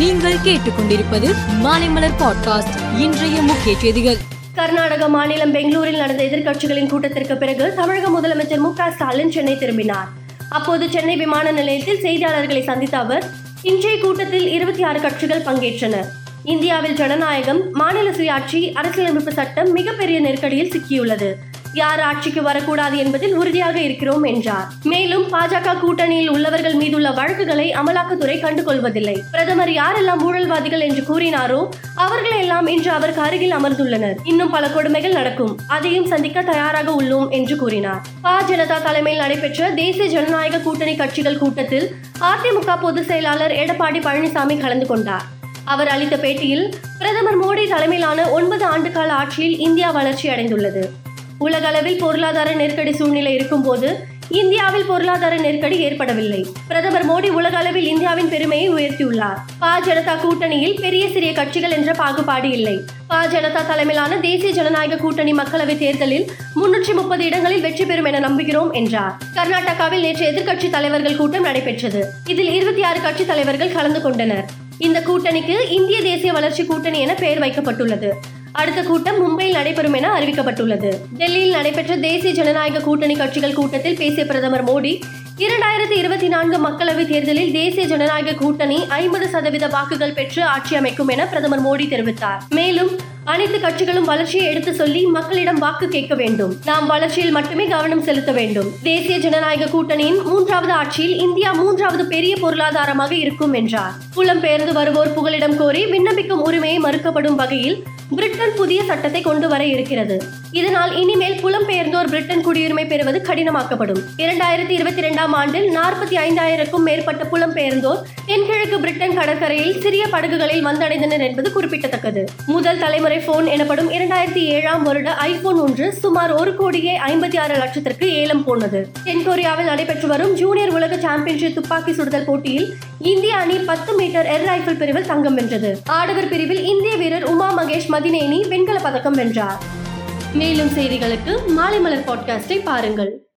நீங்கள் கேட்டுக்கொண்டிருப்பது மாலைமலர் பாட்காஸ்ட். இன்றைய முக்கிய செய்திகள். கர்நாடக மாநிலம் பெங்களூரில் நடந்த எதிர்க்கட்சிகளின் கூட்டத்திற்கு பிறகு தமிழக முதலமைச்சர் மு க ஸ்டாலின் சென்னை திரும்பினார். அப்போது சென்னை விமான நிலையத்தில் செய்தியாளர்களை சந்தித்த அவர் இன்றைய கூட்டத்தில் இருபத்தி ஆறு கட்சிகள் பங்கேற்றன. இந்தியாவில் ஜனநாயகம் மாநில சுயாட்சி அரசியலமைப்பு சட்டம் மிகப்பெரிய நெருக்கடியில் சிக்கியுள்ளது. யார் ஆட்சிக்கு வரக்கூடாது என்பதில் உறுதியாக இருக்கிறோம் என்றார். மேலும் பாஜக கூட்டணியில் உள்ளவர்கள் மீதுள்ள வழக்குகளை அமலாக்கத்துறை கண்டுகொள்வதில்லை. பிரதமர் யாரெல்லாம் ஊழல்வாதிகள் என்று கூறினாரோ அவர்கள் எல்லாம் இன்று அவருக்கு அருகில் அமர்ந்துள்ளனர். இன்னும் பல கொடுமைகள் நடக்கும். அதையும் சந்திக்க தயாராக உள்ளோம் என்று கூறினார். பா. ஜனதா தலைமையில் நடைபெற்ற தேசிய ஜனநாயக கூட்டணி கட்சிகள் கூட்டத்தில் அதிமுக பொதுச் செயலாளர் எடப்பாடி பழனிசாமி கலந்து கொண்டார். அவர் அளித்த பேட்டியில் பிரதமர் மோடி தலைமையிலான ஒன்பது ஆண்டுகால ஆட்சியில் இந்தியா வளர்ச்சி அடைந்துள்ளது உலகளவில் பொருளாதார நெருக்கடி சூழ்நிலை இருக்கும்போது இந்தியாவில் பொருளாதார நெருக்கடி ஏற்படவில்லை. பிரதமர் மோடி உலக அளவில் இந்தியாவின் பெருமையை உயர்த்தியுள்ளார். பா ஜனதா கூட்டணியில் பெரிய சிறிய கட்சிகள் என்ற பாகுபாடு இல்லை. பா ஜனதா தலைமையிலான தேசிய ஜனநாயக கூட்டணி மக்களவை தேர்தலில் முன்னூற்றி முப்பது இடங்களில் வெற்றி பெறும் என நம்புகிறோம் என்றார். கர்நாடகாவில் நேற்று எதிர்க்கட்சி தலைவர்கள் கூட்டம் நடைபெற்றது. இதில் இருபத்தி ஆறு கட்சி தலைவர்கள் கலந்து கொண்டனர். இந்த கூட்டணிக்கு இந்திய தேசிய வளர்ச்சி கூட்டணி என பெயர் வைக்கப்பட்டுள்ளது. அடுத்த கூட்டம் மும்பையில் நடைபெறும் என அறிவிக்கப்பட்டுள்ளது. டெல்லியில் நடைபெற்ற தேசிய ஜனநாயக கூட்டணி கட்சிகள் கூட்டத்தில் பேசிய பிரதமர் மோடி இரண்டாயிரத்தி இருபத்தி நான்கு மக்களவைத் தேர்தலில் தேசிய ஜனநாயக கூட்டணி ஐம்பது சதவீத வாக்குகள் பெற்று ஆட்சி அமைக்கும் என பிரதமர் மோடி தெரிவித்தார். மேலும் அனைத்து கட்சிகளும் வளர்ச்சியை எடுத்து சொல்லி மக்களிடம் வாக்கு கேட்க வேண்டும். நாம் வளர்ச்சியில் மட்டுமே கவனம் செலுத்த வேண்டும். தேசிய ஜனநாயக கூட்டணியின் மூன்றாவது ஆட்சியில் இந்தியா மூன்றாவது பெரிய பொருளாதாரமாக இருக்கும் என்றார். புலம்பெயர்ந்து வருவோர் புகலிடம் கோரி விண்ணப்பிக்கும் உரிமையை மறுக்கப்படும் வகையில் பிரிட்டன் புதிய சட்டத்தை கொண்டு வர இருக்கிறது. இதனால் இனிமேல் புலம்பெயர்ந்தோர் பிரிட்டன் குடியுரிமை பெறுவது கடினமாக்கப்படும். இரண்டாயிரத்தி இருபத்தி இரண்டாம் ஆண்டில் நாற்பத்தி ஐந்தாயிரக்கும் மேற்பட்ட புலம்பெயர்ந்தோர் தென்கிழக்கு பிரிட்டன் கடற்கரையில் சிறிய படகுகளில் வந்தடைந்தனர் என்பது குறிப்பிடத்தக்கது முதல் தலைமுறை போன் எனப்படும் இரண்டாயிரத்தி ஏழாம் வருட ஐபோன் ஒன்று சுமார் ஒரு கோடியே ஐம்பத்தி ஆறு லட்சத்திற்கு ஏலம் போனது. தென்கொரியாவில் நடைபெற்று வரும் ஜூனியர் உலக சாம்பியன்ஷிப் துப்பாக்கி சுடுதல் போட்டியில் இந்திய அணி பத்து மீட்டர் ஏர் ரைபிள் பிரிவில் தங்கம் வென்றது. ஆடவர் பிரிவில் இந்திய வீரர் உமா மகேஷ் மதினேனி வெண்கல பதக்கம் வென்றார். மேலும் செய்திகளுக்கு மாலை மலர் பாட்காஸ்டை பாருங்கள்.